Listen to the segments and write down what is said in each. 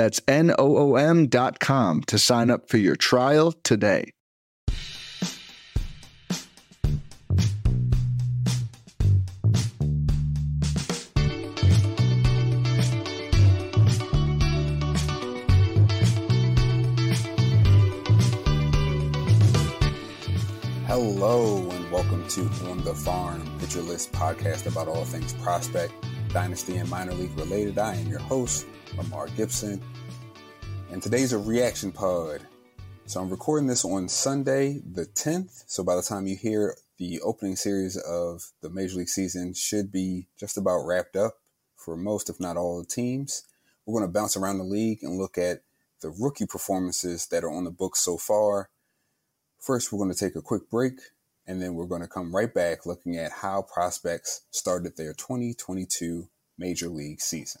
That's N O O M.com to sign up for your trial today. Hello and welcome to On the Farm, Pitcher List podcast about all things prospect, dynasty, and minor league related. I am your host, LaMar Gibson, and today's a reaction pod. So I'm recording this on Sunday, the 10th. So by the time you hear the opening series of the Major League season should be just about wrapped up for most, if not all, the teams. We're going to bounce around the league and look at the rookie performances that are on the books so far First, we're going to take a quick break, and then we're going to come right back looking at how prospects started their 2022 Major League season.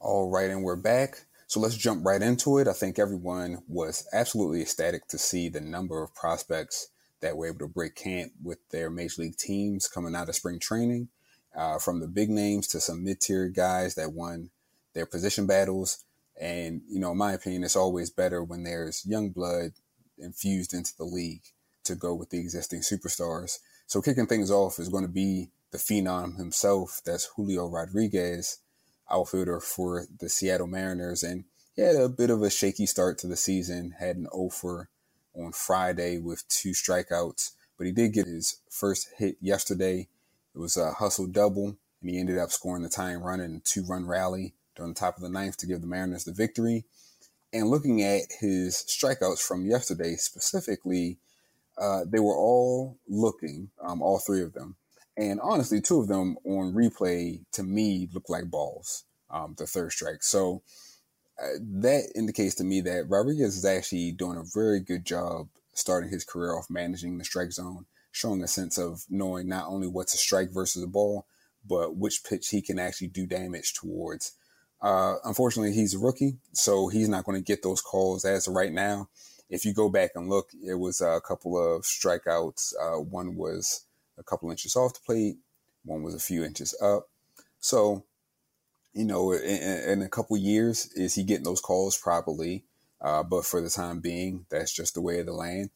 All right, and we're back. So let's jump right into it. I think everyone was absolutely ecstatic to see the number of prospects that were able to break camp with their major league teams coming out of spring training, uh, from the big names to some mid tier guys that won their position battles. And, you know, in my opinion, it's always better when there's young blood infused into the league to go with the existing superstars. So kicking things off is going to be the phenom himself. That's Julio Rodriguez outfielder for the Seattle Mariners. And he had a bit of a shaky start to the season, had an offer on Friday with two strikeouts, but he did get his first hit yesterday. It was a hustle double, and he ended up scoring the tying run in a two run rally during the top of the ninth to give the Mariners the victory. And looking at his strikeouts from yesterday specifically, uh, they were all looking, um, all three of them, and honestly, two of them on replay to me look like balls. Um, the third strike. So uh, that indicates to me that Rodriguez is actually doing a very good job starting his career off managing the strike zone, showing a sense of knowing not only what's a strike versus a ball, but which pitch he can actually do damage towards. Uh, unfortunately, he's a rookie, so he's not going to get those calls as of right now. If you go back and look, it was a couple of strikeouts. Uh, one was a couple inches off the plate. One was a few inches up. So, you know, in, in a couple years, is he getting those calls properly? Uh, but for the time being, that's just the way of the land.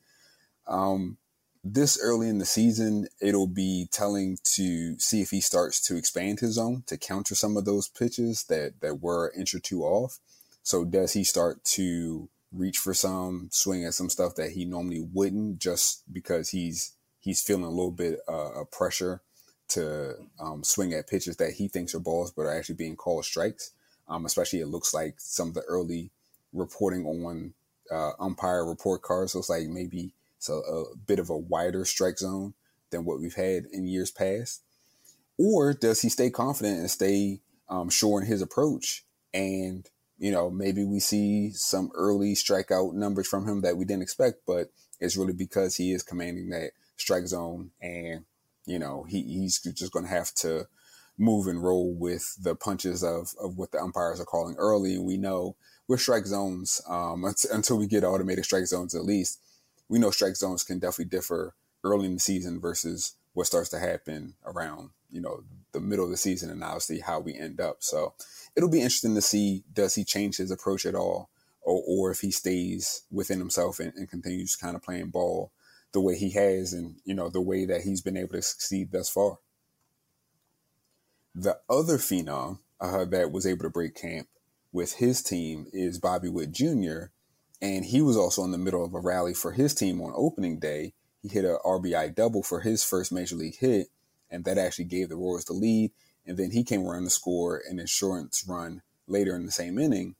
Um, this early in the season, it'll be telling to see if he starts to expand his zone to counter some of those pitches that, that were an inch or two off. So does he start to reach for some, swing at some stuff that he normally wouldn't just because he's he's feeling a little bit uh, of pressure to um, swing at pitches that he thinks are balls, but are actually being called strikes. Um, especially, it looks like some of the early reporting on uh, umpire report cards looks like maybe it's a, a, bit of a wider strike zone than what we've had in years past. Or does he stay confident and stay um, sure in his approach? And you know, maybe we see some early strikeout numbers from him that we didn't expect, but it's really because he is commanding that strike zone, and you know he, he's just going to have to move and roll with the punches of of what the umpires are calling early. And we know with strike zones, um, until we get automated strike zones, at least we know strike zones can definitely differ early in the season versus what starts to happen around you know the middle of the season and obviously how we end up. So it'll be interesting to see does he change his approach at all, or or if he stays within himself and, and continues kind of playing ball the way he has and you know the way that he's been able to succeed thus far. The other phenom uh, that was able to break camp with his team is Bobby Witt Jr. And he was also in the middle of a rally for his team on opening day. He hit a RBI double for his first major league hit, and that actually gave the Royals the lead. And then he came around to score an insurance run later in the same inning.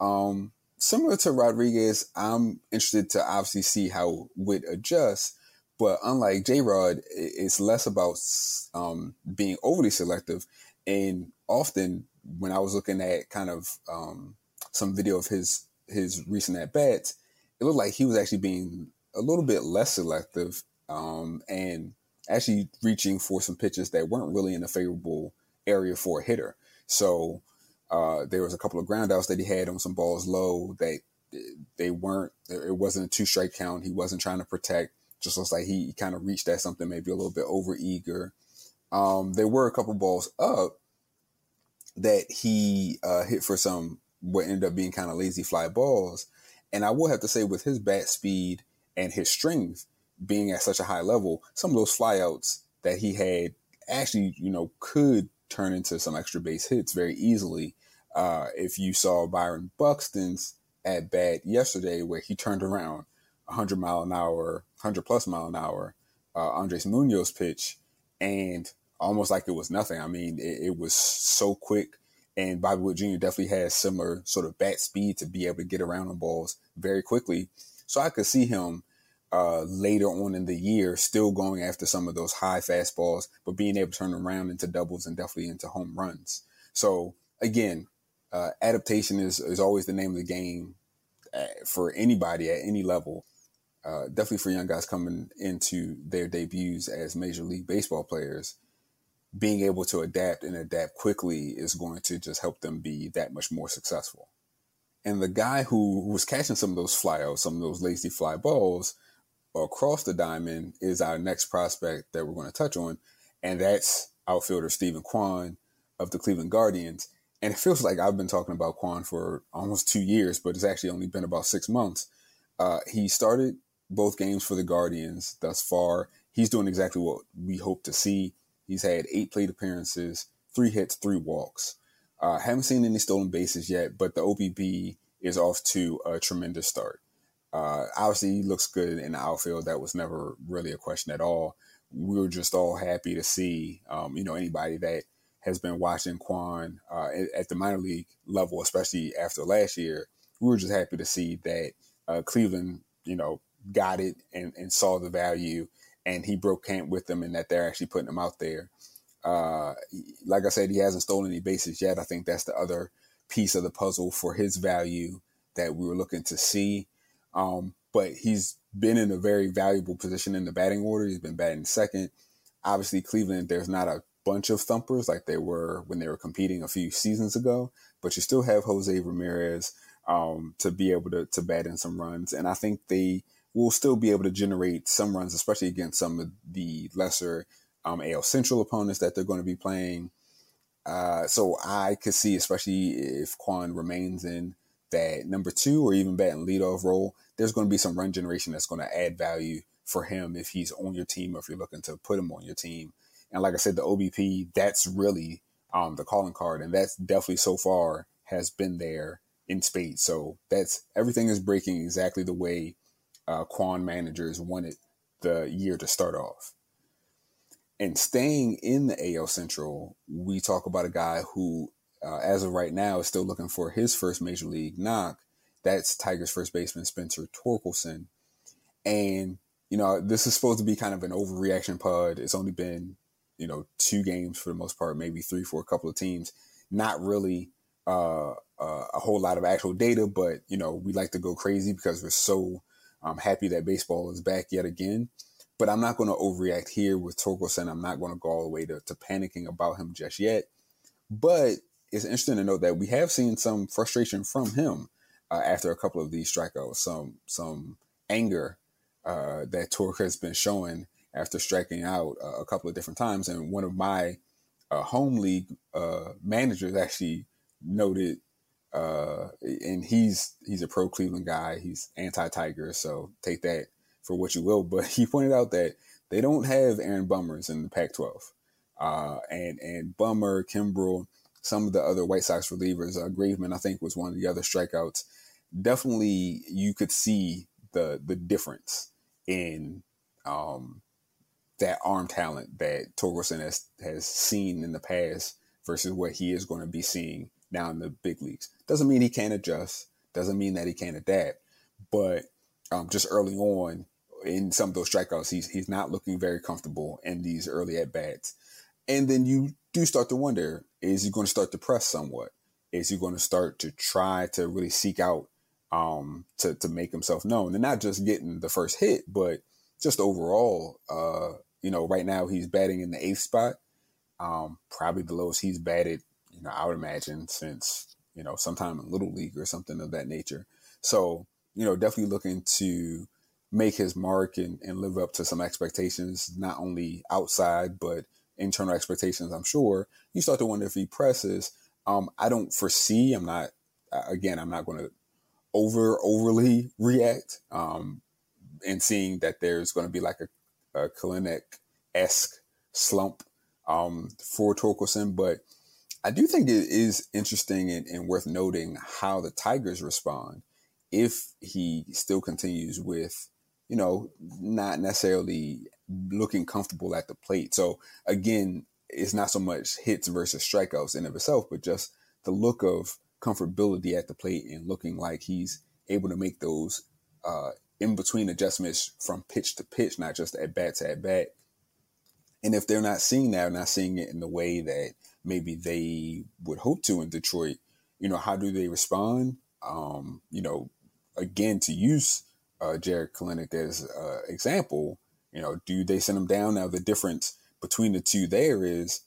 Um, similar to Rodriguez, I'm interested to obviously see how Witt adjusts. But unlike J Rod, it's less about um, being overly selective. And often, when I was looking at kind of um, some video of his his recent at bats, it looked like he was actually being a little bit less selective um, and actually reaching for some pitches that weren't really in a favorable area for a hitter. So uh, there was a couple of groundouts that he had on some balls low that they weren't. It wasn't a two strike count. He wasn't trying to protect. Just looks like he kind of reached at something maybe a little bit over eager. Um, there were a couple balls up that he uh, hit for some what ended up being kind of lazy fly balls. And I will have to say, with his bat speed and his strength being at such a high level, some of those flyouts that he had actually, you know, could turn into some extra base hits very easily. Uh, if you saw Byron Buxton's at bat yesterday, where he turned around 100 mile an hour, 100 plus mile an hour, uh, Andres Munoz pitch, and almost like it was nothing. I mean, it, it was so quick. And Bobby Witt Jr. definitely has similar sort of bat speed to be able to get around on balls very quickly. So I could see him uh, later on in the year still going after some of those high fastballs, but being able to turn around into doubles and definitely into home runs. So again, uh, adaptation is, is always the name of the game uh, for anybody at any level. Uh, definitely for young guys coming into their debuts as Major League Baseball players being able to adapt and adapt quickly is going to just help them be that much more successful. And the guy who, who was catching some of those flyouts, some of those lazy fly balls across the diamond is our next prospect that we're going to touch on. And that's outfielder Steven Kwan of the Cleveland Guardians. And it feels like I've been talking about Kwan for almost two years, but it's actually only been about six months. Uh, he started both games for the Guardians thus far. He's doing exactly what we hope to see. He's had eight plate appearances, three hits, three walks. Uh, haven't seen any stolen bases yet, but the OBP is off to a tremendous start. Uh, obviously, he looks good in the outfield. That was never really a question at all. We were just all happy to see, um, you know, anybody that has been watching Kwan uh, at the minor league level, especially after last year. We were just happy to see that uh, Cleveland, you know, got it and, and saw the value and he broke camp with them and that they're actually putting him out there. Uh, like I said, he hasn't stolen any bases yet. I think that's the other piece of the puzzle for his value that we were looking to see. Um, but he's been in a very valuable position in the batting order. He's been batting second. Obviously, Cleveland, there's not a bunch of thumpers like they were when they were competing a few seasons ago, but you still have Jose Ramirez um, to be able to, to bat in some runs. And I think they will still be able to generate some runs, especially against some of the lesser um, AL Central opponents that they're going to be playing. Uh, so I could see, especially if Kwan remains in that number two or even batting leadoff role, there's going to be some run generation that's going to add value for him if he's on your team or if you're looking to put him on your team. And like I said, the OBP, that's really um, the calling card. And that's definitely so far has been there in spades. So that's everything is breaking exactly the way uh, Kwan managers wanted the year to start off. And staying in the AL Central, we talk about a guy who, uh, as of right now, is still looking for his first major league knock. That's Tigers first baseman Spencer Torkelson. And, you know, this is supposed to be kind of an overreaction pod. It's only been, you know, two games for the most part, maybe three for a couple of teams. Not really uh, uh, a whole lot of actual data, but, you know, we like to go crazy because we're so I'm happy that baseball is back yet again. But I'm not going to overreact here with Torkelson. I'm not going to go all the way to, to panicking about him just yet. But it's interesting to note that we have seen some frustration from him uh, after a couple of these strikeouts, some some anger uh, that Torque has been showing after striking out uh, a couple of different times. And one of my uh, home league uh, managers actually noted, uh, and he's he's a pro Cleveland guy. He's anti Tiger, so take that for what you will. But he pointed out that they don't have Aaron Bummers in the Pac-12, uh, and and Bummer, Kimbrel, some of the other White Sox relievers, uh, Graveman, I think, was one of the other strikeouts. Definitely, you could see the the difference in um, that arm talent that Torkelson has has seen in the past versus what he is going to be seeing now in the big leagues. Doesn't mean he can't adjust. Doesn't mean that he can't adapt. But um, just early on in some of those strikeouts, he's he's not looking very comfortable in these early at bats. And then you do start to wonder: Is he going to start to press somewhat? Is he going to start to try to really seek out um, to to make himself known, and not just getting the first hit, but just overall, uh, you know, right now he's batting in the eighth spot, um, probably the lowest he's batted. You know, I would imagine since you know sometime in little league or something of that nature. So you know, definitely looking to make his mark and, and live up to some expectations, not only outside but internal expectations. I'm sure you start to wonder if he presses. Um, I don't foresee. I'm not. Again, I'm not going to over overly react. Um, and seeing that there's going to be like a a Kelenic esque slump um, for Torkelson, but I do think it is interesting and, and, worth noting how the Tigers respond if he still continues with, you know, not necessarily looking comfortable at the plate. So again, it's not so much hits versus strikeouts in of itself, but just the look of comfortability at the plate and looking like he's able to make those uh, in between adjustments from pitch to pitch, not just at bat to at bat. And if they're not seeing that, not seeing it in the way that maybe they would hope to in Detroit, you know, how do they respond? Um, you know, again, to use uh, Jarred Kelenic as an uh, example, you know, do they send him down? Now, the difference between the two there is,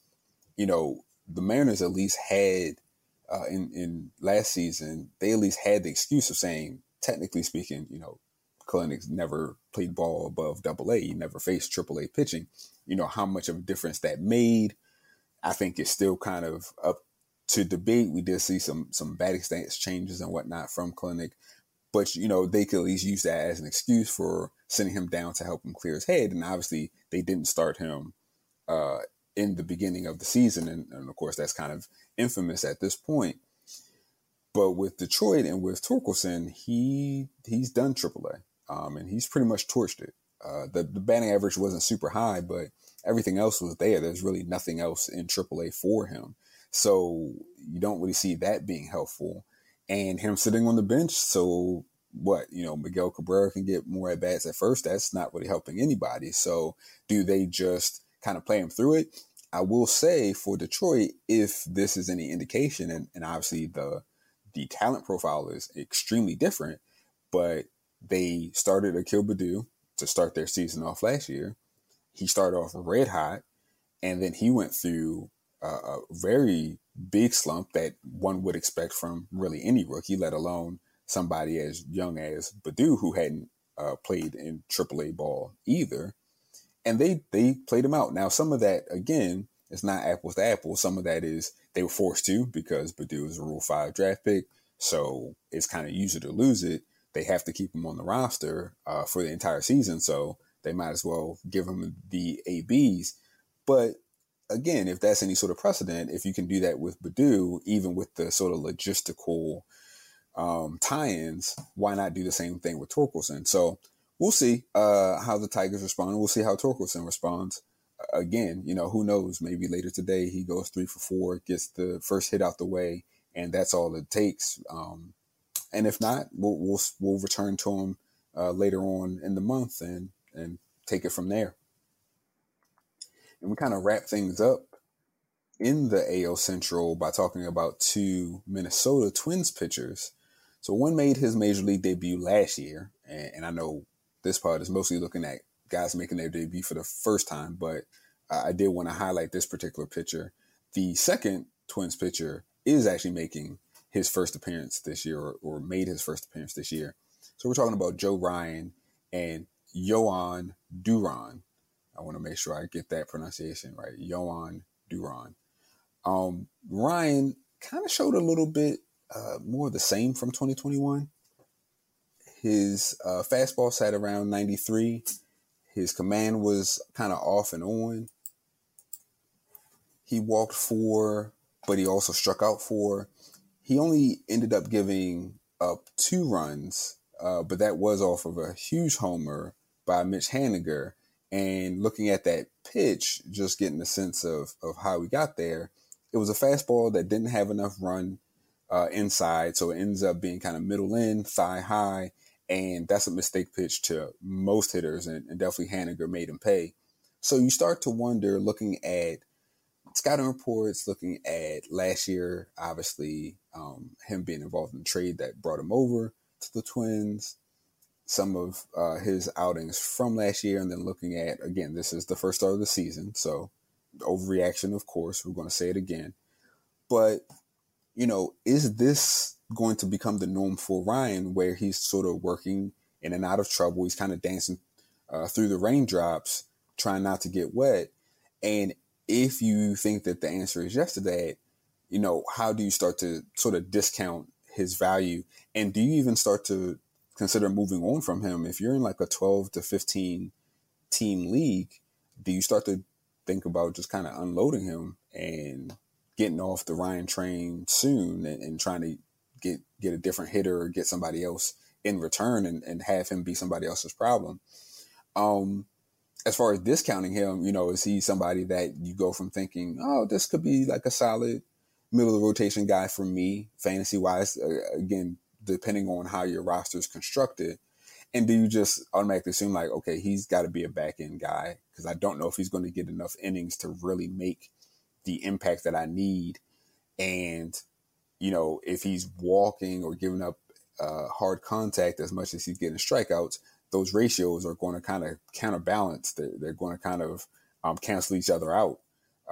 you know, the Mariners at least had uh, in in last season, they at least had the excuse of saying, technically speaking, you know, Kelenic never played ball above double A. He never faced triple A pitching. You know, how much of a difference that made, I think is still kind of up to debate. We did see some some batting stance changes and whatnot from Kelenic. But, you know, they could at least use that as an excuse for sending him down to help him clear his head. And obviously they didn't start him uh, in the beginning of the season. And, and of course, that's kind of infamous at this point. But with Detroit and with Torkelson, he he's done AAA um, and he's pretty much torched it. Uh, the, the batting average wasn't super high, but everything else was there. There's really nothing else in AAA for him. So you don't really see that being helpful. And him sitting on the bench, so what, you know, Miguel Cabrera can get more at bats at first. That's not really helping anybody. So do they just kind of play him through it? I will say for Detroit, if this is any indication, and, and obviously the the talent profile is extremely different, but they started Akil Baddoo to start their season off last year. He started off red hot, and then he went through a, very big slump that one would expect from really any rookie, let alone somebody as young as Baddoo, who hadn't uh, played in AAA ball either. And they they played him out. Now, some of that again is not apples to apples. Some of that is they were forced to because Baddoo is a Rule Five draft pick, so it's kind of use it or lose it they have to keep him on the roster uh, for the entire season. So they might as well give him the ABs. But again, if that's any sort of precedent, if you can do that with Baddoo, even with the sort of logistical um, tie-ins, why not do the same thing with Torkelson? So we'll see uh, how the Tigers respond. We'll see how Torkelson responds. Again, you know, who knows? Maybe later today he goes three for four, gets the first hit out the way, and that's all it takes. Um, and if not, we'll we'll, we'll return to him uh, later on in the month and and take it from there. And we kind of wrap things up in the AL Central by talking about two Minnesota Twins pitchers. So one made his major league debut last year, And, and I know this part is mostly looking at guys making their debut for the first time, but I did want to highlight this particular pitcher. The second Twins pitcher is actually making his first appearance this year or, or made his first appearance this year. So we're talking about Joe Ryan and Jhoan Duran. I want to make sure I get that pronunciation right. Jhoan Duran. Um, Ryan kind of showed a little bit uh, more of the same from 2021. His uh, fastball sat around 93. His command was kind of off and on. He walked four, but he also struck out four. He only ended up giving up two runs, uh, but that was off of a huge homer by Mitch Haniger. And looking at that pitch, just getting a sense of, of how we got there, it was a fastball that didn't have enough run uh, inside. So it ends up being kind of middle in, thigh high. And that's a mistake pitch to most hitters. And, and definitely Haniger made him pay. So you start to wonder looking at scouting reports, looking at last year, obviously, um, him being involved in the trade that brought him over to the Twins, some of uh, his outings from last year, and then looking at, again, this is the first start of the season. So, overreaction, of course, we're going to say it again. But, you know, is this going to become the norm for Ryan where he's sort of working in and out of trouble? He's kind of dancing uh, through the raindrops, trying not to get wet. And if you think that the answer is yes to that, you know, how do you start to sort of discount his value? And do you even start to consider moving on from him? If you're in like a 12 to 15 team league, do you start to think about just kind of unloading him and getting off the Ryan train soon and, and trying to get get a different hitter or get somebody else in return and, and have him be somebody else's problem? Um, as far as discounting him, you know, is he somebody that you go from thinking, oh, this could be like a solid middle of the rotation guy for me, fantasy wise? Uh, again, depending on how your roster is constructed. And do you just automatically assume like, okay, he's got to be a back end guy because I don't know if he's going to get enough innings to really make the impact that I need. And you know, if he's walking or giving up uh, hard contact as much as he's getting strikeouts, those ratios are going to kind of counterbalance. They're, they're going to kind of um, cancel each other out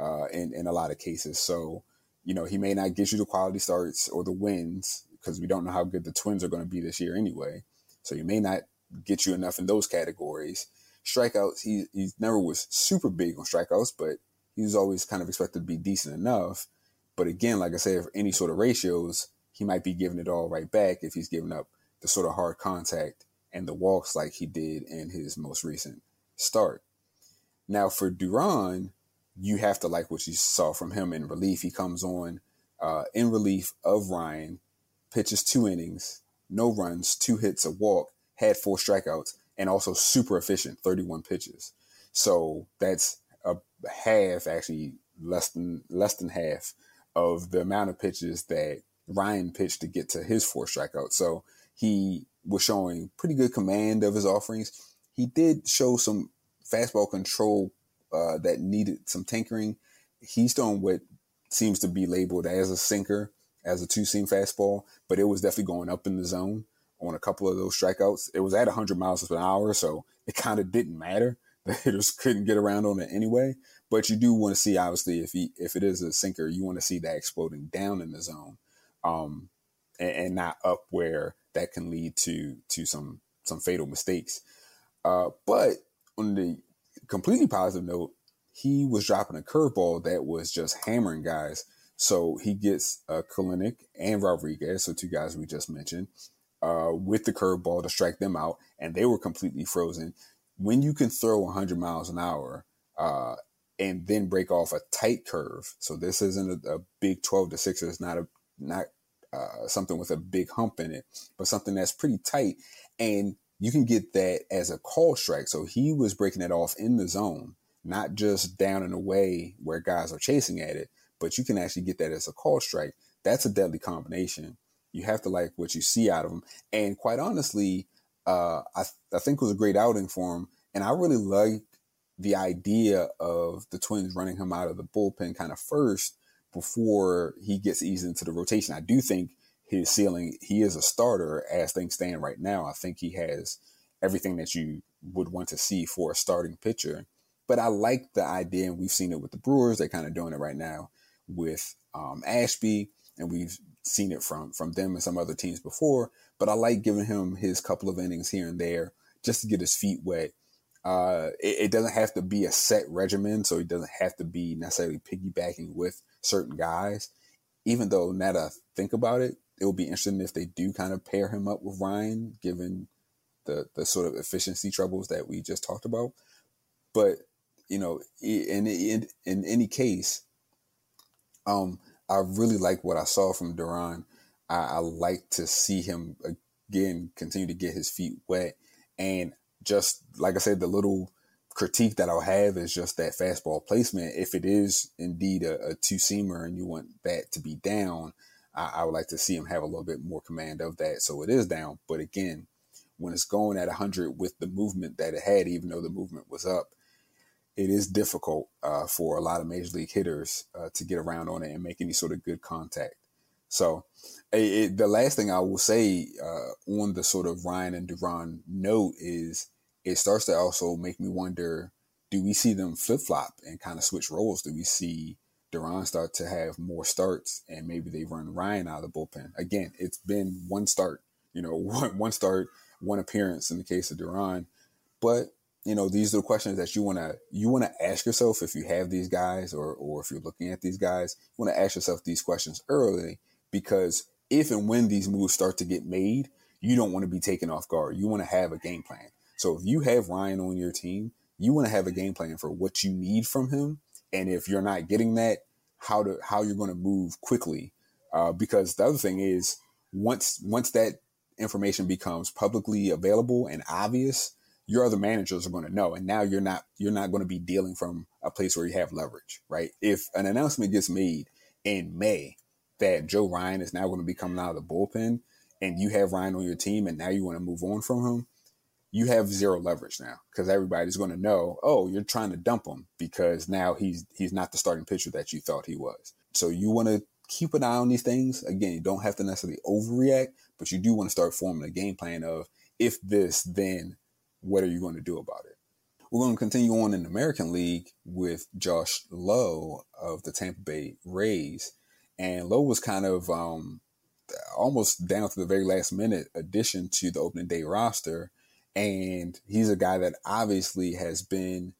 uh, in, in a lot of cases. So, you know, he may not get you the quality starts or the wins because we don't know how good the Twins are going to be this year anyway. So he may not get you enough in those categories. Strikeouts, he, he never was super big on strikeouts, but he was always kind of expected to be decent enough. But again, like I said, for any sort of ratios, he might be giving it all right back if he's giving up the sort of hard contact and the walks like he did in his most recent start. Now for Duran, you have to like what you saw from him in relief. He comes on uh, in relief of Ryan, pitches two innings, no runs, two hits, a walk, had four strikeouts, and also super efficient, 31 pitches. So that's a half, actually less than less than half of the amount of pitches that Ryan pitched to get to his four strikeouts. So he was showing pretty good command of his offerings. He did show some fastball control uh, that needed some tinkering. He's throwing what seems to be labeled as a sinker, as a two seam fastball, but it was definitely going up in the zone on a couple of those strikeouts. It was at 100 miles per hour, so it kind of didn't matter. The hitters couldn't get around on it anyway. But you do want to see, obviously, if he if it is a sinker, you want to see that exploding down in the zone, um, and, and not up where that can lead to to some some fatal mistakes. Uh, but on the completely positive note, he was dropping a curveball that was just hammering guys. So he gets uh, Kelenic and Rodriguez, so two guys we just mentioned, uh, with the curveball to strike them out, and they were completely frozen. When you can throw 100 miles an hour uh, and then break off a tight curve, so this isn't a, a big 12 to 6, it's not a not uh, something with a big hump in it, but something that's pretty tight. And you can get that as a call strike. So he was breaking it off in the zone, not just down and away where guys are chasing at it, but you can actually get that as a call strike. That's a deadly combination. You have to like what you see out of him. And quite honestly, uh, I, I think it was a great outing for him. And I really like the idea of the Twins running him out of the bullpen kind of first before he gets eased into the rotation. I do think his ceiling. He is a starter as things stand right now. I think he has everything that you would want to see for a starting pitcher. But I like the idea, and we've seen it with the Brewers. They're kind of doing it right now with um, Ashby, and we've seen it from from them and some other teams before. But I like giving him his couple of innings here and there just to get his feet wet. Uh, it, it, doesn't have to be a set regimen, so he doesn't have to be necessarily piggybacking with certain guys. Even though now that I think about it, it will be interesting if they do kind of pair him up with Ryan, given the the sort of efficiency troubles that we just talked about. But you know, in in in any case, um, I really like what I saw from Duran. I, I like to see him again continue to get his feet wet, and just like I said, the little critique that I'll have is just that fastball placement. If it is indeed a, a two seamer and you want that to be down, I, I, would like to see him have a little bit more command of that. So it is down. But again, when it's going at 100 with the movement that it had, even though the movement was up, it is difficult uh, for a lot of major league hitters uh, to get around on it and make any sort of good contact. So, it, the last thing I will say uh, on the sort of Ryan and Duran note is it starts to also make me wonder do we see them flip flop and kind of switch roles? Do we see Duran start to have more starts and maybe they run Ryan out of the bullpen? Again, it's been one start, you know, one, one start, one appearance in the case of Duran. But you know, these are the questions that you want to you want to ask yourself if you have these guys or or if you're looking at these guys. You want to ask yourself these questions early because if and when these moves start to get made, you don't want to be taken off guard. You want to have a game plan. So if you have Ryan on your team, you want to have a game plan for what you need from him, and if you're not getting that, how to how you're going to move quickly. Uh, because the other thing is once once that information becomes publicly available and obvious, your other managers are going to know and now you're not you're not going to be dealing from a place where you have leverage right? If an announcement gets made in may that joe ryan is now going to be coming out of the bullpen and you have ryan on your team and now you want to move on from him you have zero leverage now because everybody's going to know oh you're trying to dump him because now he's he's not the starting pitcher that you thought he was. So you want to keep an eye on these things. Again you don't have to necessarily overreact but you do want to start forming a game plan of if this then what are you going to do about it? We're going to continue on in the American League with Josh Lowe of the Tampa Bay Rays. And Lowe was kind of um, almost down to the very last minute addition to the opening day roster. And he's a guy that obviously has been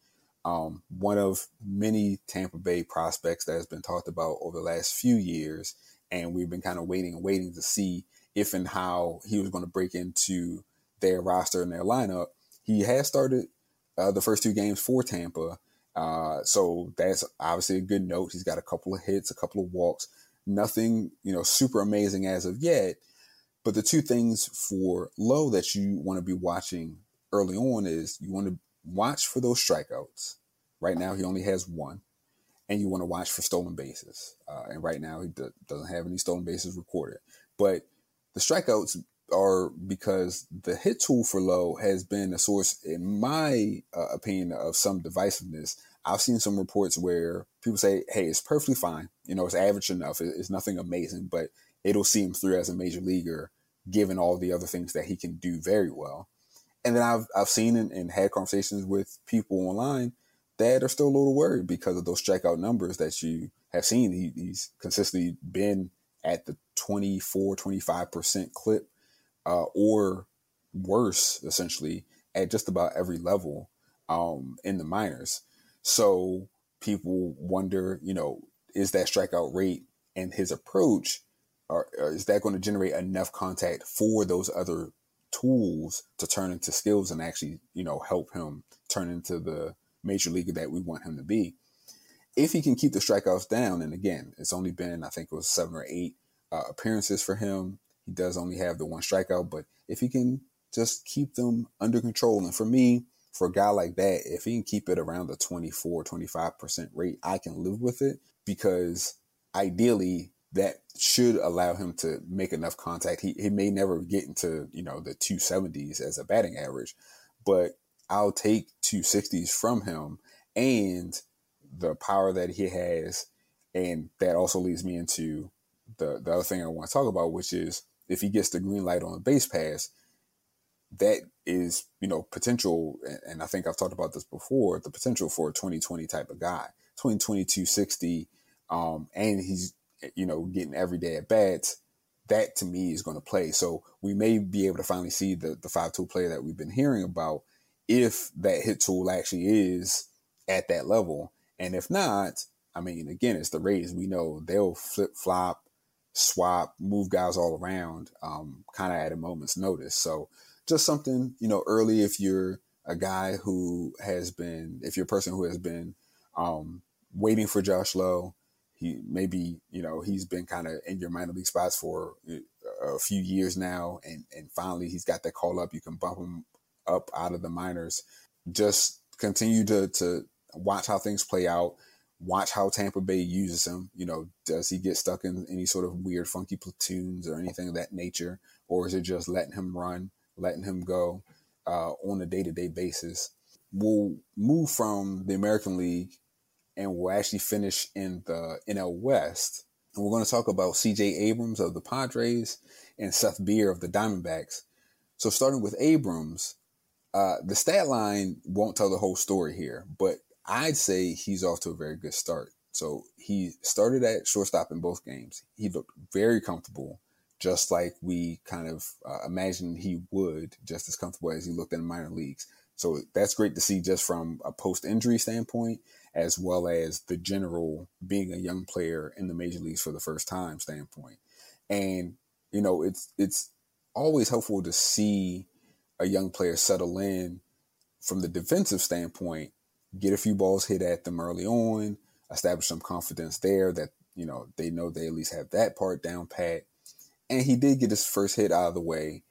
um, one of many Tampa Bay prospects that has been talked about over the last few years. And we've been kind of waiting and waiting to see if and how he was going to break into their roster and their lineup. He has started uh, the first two games for Tampa. Uh, so that's obviously a good note. He's got a couple of hits, a couple of walks, nothing, you know, super amazing as of yet. But the two things for Lowe that you want to be watching early on is you want to watch for those strikeouts. Right now, he only has one. And you want to watch for stolen bases. Uh, and right now, he do- doesn't have any stolen bases recorded. But the strikeouts are because the hit tool for Lowe has been a source, in my uh, opinion, of some divisiveness. I've seen some reports where people say, "Hey, it's perfectly fine. You know, it's average enough. It's nothing amazing, but it'll see him through as a major leaguer, given all the other things that he can do very well." And then I've I've seen and, and had conversations with people online that are still a little worried because of those strikeout numbers that you have seen. He, he's consistently been at the 24, 25% clip uh, or worse, essentially, at just about every level um, in the minors. So people wonder, you know, is that strikeout rate and his approach, or, or is that going to generate enough contact for those other tools to turn into skills and actually, you know, help him turn into the major leaguer that we want him to be? If he can keep the strikeouts down, and again, it's only been, I think it was seven or eight uh, appearances for him he does only have the one strikeout, but if he can just keep them under control, and for me, for a guy like that, if he can keep it around the 24, 25% rate, I can live with it because ideally that should allow him to make enough contact. He, he may never get into, you know, the 270s as a batting average, but I'll take 260s from him and the power that he has. And that also leads me into the the other thing I want to talk about, which is if he gets the green light on a base pass, that is you know potential, and I think I've talked about this before, the potential for a 2020 type of guy, 2020 260, um, and he's you know getting everyday at bats. That to me is going to play. So we may be able to finally see the the five tool player that we've been hearing about if that hit tool actually is at that level. And if not, I mean, again, it's the Rays. We know they'll flip flop, swap, move guys all around, um, kind of at a moment's notice. So just something, you know, early if you're a guy who has been, if you're a person who has been um, waiting for Josh Lowe, he maybe, you know, he's been kind of in your minor league spots for uh, a few years now. And, and finally he's got that call up. You can bump him up out of the minors. Just continue to to watch how things play out. Watch how Tampa Bay uses him. You know, does he get stuck in any sort of weird, funky platoons or anything of that nature, or is it just letting him run, letting him go uh, on a day to day basis? We'll move from the American League, and we'll actually finish in the NL West. And we're going to talk about C.J. Abrams of the Padres and Seth Beer of the Diamondbacks. So starting with Abrams, uh, the stat line won't tell the whole story here, but I'd say he's off to a very good start. So he started at shortstop in both games. He looked very comfortable, just like we kind of uh, imagined he would, just as comfortable as he looked in the minor leagues. So that's great to see just from a post injury standpoint, as well as the general being a young player in the major leagues for the first time standpoint. And, you know, it's, it's always helpful to see a young player settle in from the defensive standpoint, get a few balls hit at them early on, establish some confidence there that, you know, they know they at least have that part down pat. And he did get his first hit out of the way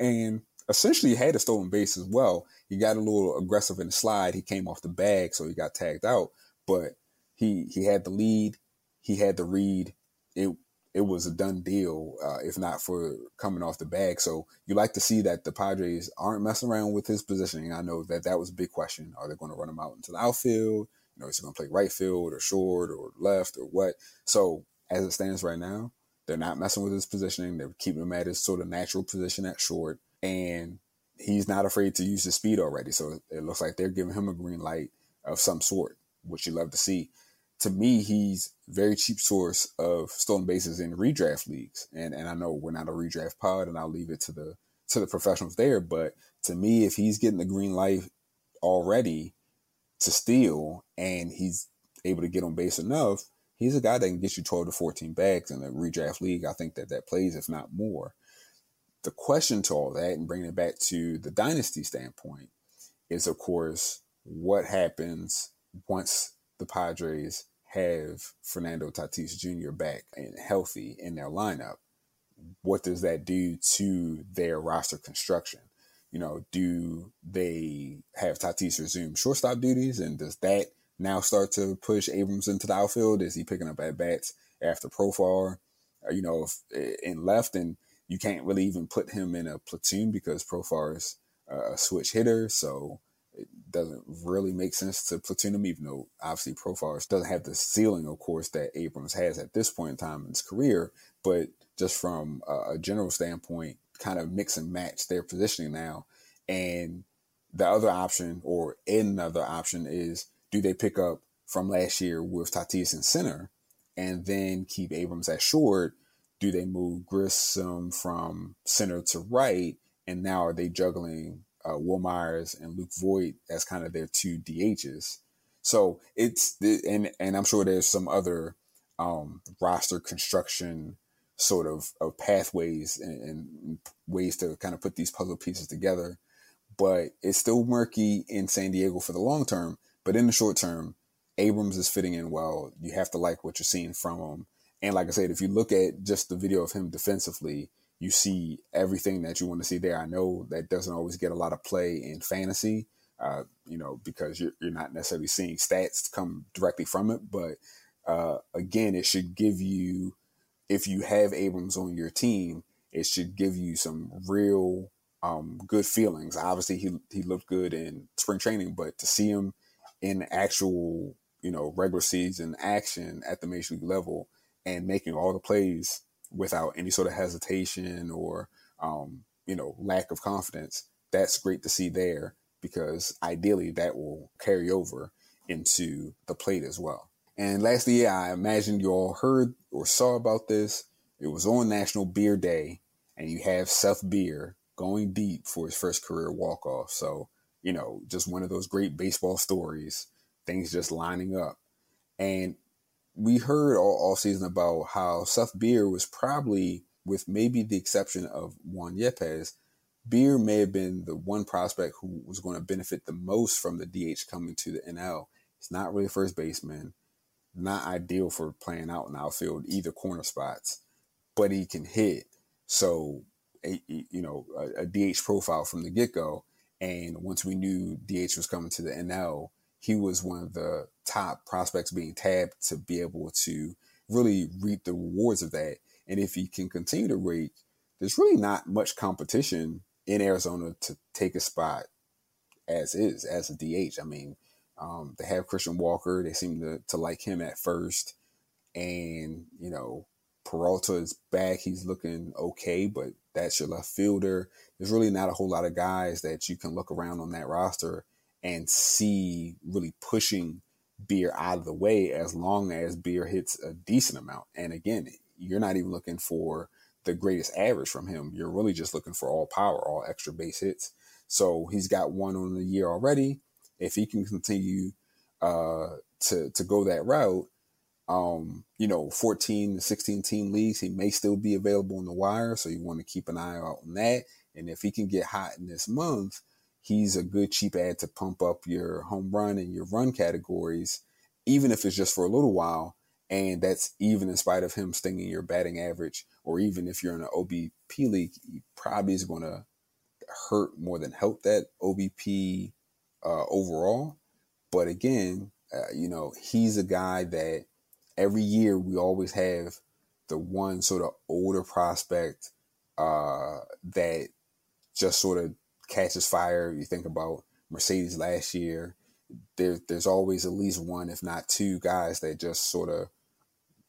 and essentially had a stolen base as well. He got a little aggressive in the slide. He came off the bag, so he got tagged out, but he he had the lead, he had the read. It it was a done deal, uh, if not for coming off the bag. So you like to see that the Padres aren't messing around with his positioning. I know that that was a big question. Are they going to run him out into the outfield? You know, is he going to play right field or short or left or what? So as it stands right now, they're not messing with his positioning. They're keeping him at his sort of natural position at short. And he's not afraid to use his speed already. So it looks like they're giving him a green light of some sort, which you love to see to me, he's very cheap source of stolen bases in redraft leagues. And and I know we're not a redraft pod, and I'll leave it to the to the professionals there. But to me, if he's getting the green light already to steal, and he's able to get on base enough, he's a guy that can get you 12 to 14 bags in a redraft league. I think that that plays, if not more. The question to all that, and bringing it back to the dynasty standpoint, is of course what happens once the Padres have Fernando Tatis Jr. back and healthy in their lineup, what does that do to their roster construction? You know, do they have Tatis resume shortstop duties? And does that now start to push Abrams into the outfield? Is he picking up at bats after Profar? Uh, you know, if, eh, in left, and you can't really even put him in a platoon because Profar is a switch hitter. So it doesn't really make sense to platoon him, even though obviously Profar doesn't have the ceiling, of course, that Abrams has at this point in time in his career. But just from a general standpoint, kind of mix and match their positioning now. And the other option, or another option, is do they pick up from last year with Tatis in center and then keep Abrams at short? Do they move Grissom from center to right? And now are they juggling uh, Wil Myers and Luke Voit as kind of their two DHs. So it's and and I'm sure there's some other um, roster construction sort of, of pathways and, and, ways to kind of put these puzzle pieces together. But it's still murky in San Diego for the long term. But in the short term, Abrams is fitting in well. You have to like what you're seeing from him. And like I said, if you look at just the video of him defensively, you see everything that you want to see there. I know that doesn't always get a lot of play in fantasy, uh, you know, because you're, you're not necessarily seeing stats come directly from it. But uh, again, it should give you, if you have Abrams on your team, it should give you some real um, good feelings. Obviously, he he looked good in spring training, but to see him in actual, you know, regular season action at the major league level and making all the plays without any sort of hesitation or um, you know lack of confidence. That's great to see there because ideally that will carry over into the plate as well. And lastly, I imagine you all heard or saw about this. It was on National Beer Day, and you have Seth Beer going deep for his first career walk off. So, you know, just one of those great baseball stories, things just lining up. And we heard all, all season about how Seth Beer was probably, with maybe the exception of Juan Yepez, Beer may have been the one prospect who was going to benefit the most from the DH coming to the NL. He's not really first baseman, not ideal for playing out in outfield, either corner spots, but he can hit. So, a, you know, a, a DH profile from the get go. And once we knew DH was coming to the NL, he was one of the top prospects being tabbed to be able to really reap the rewards of that. And if he can continue to rake, there's really not much competition in Arizona to take a spot as is as a DH. I mean, um, they have Christian Walker. They seem to, to like him at first. And, you know, Peralta is back. He's looking okay, but that's your left fielder. There's really not a whole lot of guys that you can look around on that roster and see really pushing Beer out of the way as long as Beer hits a decent amount. And again, you're not even looking for the greatest average from him. You're really just looking for all power, all extra base hits. So he's got one on the year already. If he can continue uh, to to go that route, um, you know, 14 to 16 team leagues, he may still be available on the wire. So you want to keep an eye out on that. And if he can get hot in this month, he's a good cheap ad to pump up your home run and your run categories, even if it's just for a little while. And that's even in spite of him stinging your batting average, or even if you're in an OBP league, he probably is going to hurt more than help that OBP uh, overall. But again, uh, you know, he's a guy that every year we always have the one sort of older prospect uh, that just sort of catches fire. You think about Mercedes last year. There, there's always at least one, if not two, guys that just sort of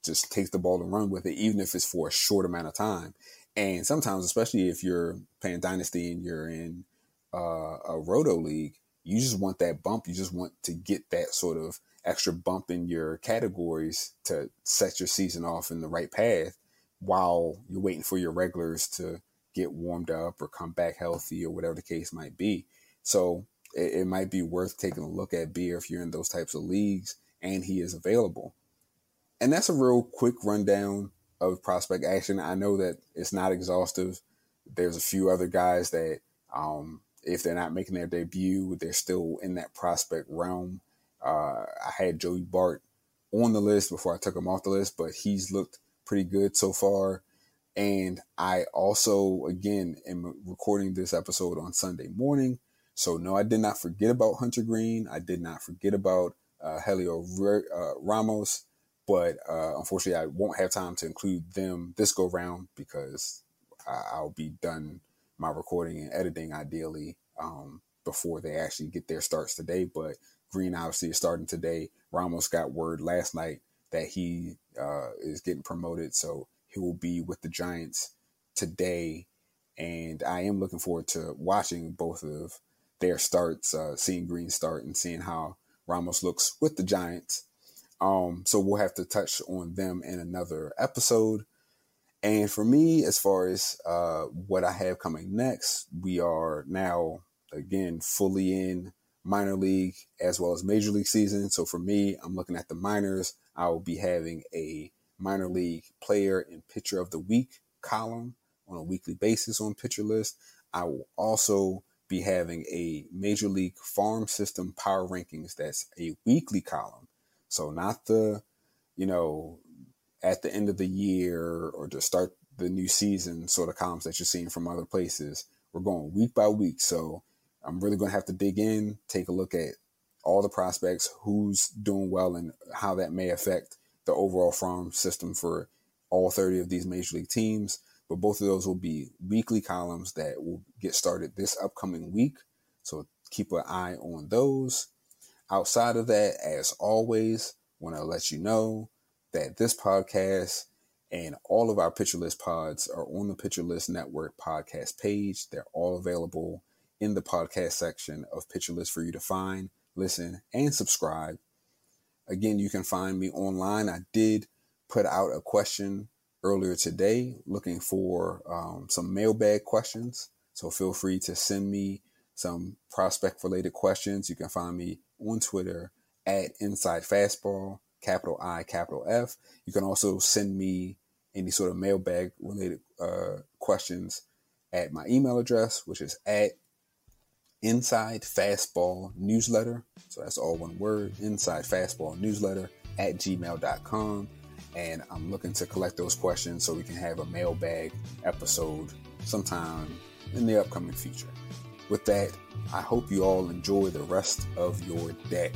just take the ball and run with it, even if it's for a short amount of time. And sometimes, especially if you're playing Dynasty and you're in uh, a Roto league, you just want that bump. You just want to get that sort of extra bump in your categories to set your season off in the right path while you're waiting for your regulars to get warmed up or come back healthy or whatever the case might be. So it, it might be worth taking a look at Beer if you're in those types of leagues and he is available. And that's a real quick rundown of prospect action. I know that it's not exhaustive. There's a few other guys that, um, if they're not making their debut, they're still in that prospect realm. Uh, I had Joey Bart on the list before I took him off the list, but he's looked pretty good so far. And I also, again, am recording this episode on Sunday morning. So, no, I did not forget about Hunter Greene. I did not forget about uh, Heliot uh, Ramos. But uh, unfortunately, I won't have time to include them this go round because I'll be done my recording and editing ideally um, before they actually get their starts today. But Greene obviously is starting today. Ramos got word last night that he uh, is getting promoted, so will be with the Giants today. And I am looking forward to watching both of their starts, uh, seeing Greene start and seeing how Ramos looks with the Giants. Um, so we'll have to touch on them in another episode. And for me, as far as uh, what I have coming next, we are now again fully in minor league as well as major league season. So for me, I'm looking at the minors. I will be having a minor league player and pitcher of the week column on a weekly basis on pitcher list. I will also be having a major league farm system power rankings that's a weekly column. So not the, you know, at the end of the year or to start the new season sort of columns that you're seeing from other places. We're going week by week. So I'm really going to have to dig in, take a look at all the prospects, who's doing well, and how that may affect the overall farm system for all 30 of these major league teams. But both of those will be weekly columns that will get started this upcoming week. So keep an eye on those. Outside of that, as always, want to let you know that this podcast And all of our Pitcher List pods are on the Pitcher List Network podcast page. They're all available in the podcast section of Pitcher List for you to find, listen, and subscribe. Again, you can find me online. I did put out a question earlier today looking for um, some mailbag questions. So feel free to send me some prospect related questions. You can find me on Twitter at Inside Fastball, capital I, capital F. You can also send me any sort of mailbag related uh, questions at my email address, which is at Inside Fastball Newsletter. So that's all one word, Inside Fastball Newsletter at gmail.com. And I'm looking to collect those questions so we can have a mailbag episode sometime in the upcoming future. With that, I hope you all enjoy the rest of your day.